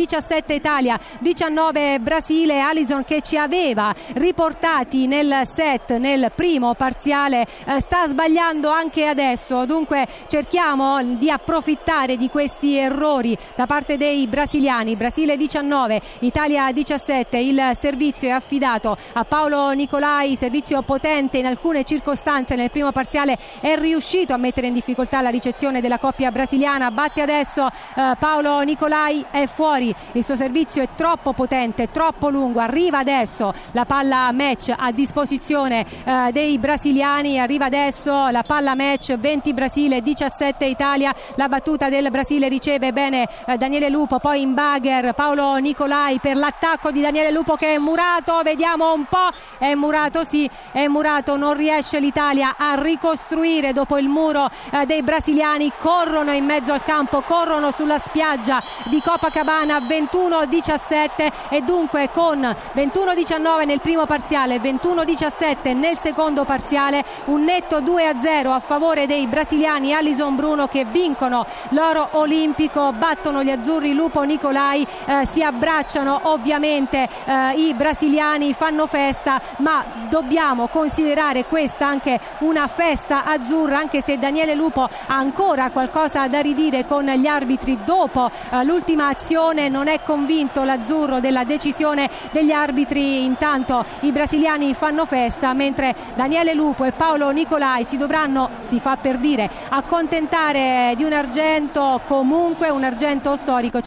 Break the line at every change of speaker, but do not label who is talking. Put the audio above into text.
17 Italia, 19 Brasile, Alison che ci aveva riportati nel set, nel primo parziale, eh, sta sbagliando anche adesso, dunque cerchiamo di approfittare di questi errori da parte dei brasiliani, Brasile 19, Italia 17, il servizio è affidato a Paolo Nicolai, servizio potente in alcune circostanze. Nel primo parziale è riuscito a mettere in difficoltà la ricezione della coppia brasiliana, batte adesso eh, Paolo Nicolai, è fuori il suo servizio è troppo potente, troppo lungo, arriva adesso la palla match a disposizione eh, dei brasiliani, arriva adesso la palla match 20 Brasile, 17 Italia, la battuta del Brasile riceve bene eh, Daniele Lupo, poi in bagger Paolo Nicolai per l'attacco di Daniele Lupo che è murato, vediamo un po', è murato sì, è murato, non riesce l'Italia a ricostruire dopo il muro eh, dei brasiliani, corrono in mezzo al campo, corrono sulla spiaggia di Copacabana 21-17 e dunque con 21-19 nel primo parziale, 21-17 nel secondo parziale, un netto 2-0 a favore dei brasiliani Alison Bruno che vincono l'oro olimpico, battono gli azzurri Lupo Nicolai, eh, si abbracciano ovviamente eh, i brasiliani, fanno festa, ma dobbiamo considerare questa anche una festa azzurra, anche se Daniele Lupo ha ancora qualcosa da ridire con gli arbitri dopo eh, l'ultima azione non è convinto l'azzurro della decisione degli arbitri. Intanto i brasiliani fanno festa mentre Daniele Lupo e Paolo Nicolai si dovranno, si fa per dire, accontentare di un argento comunque un argento storico.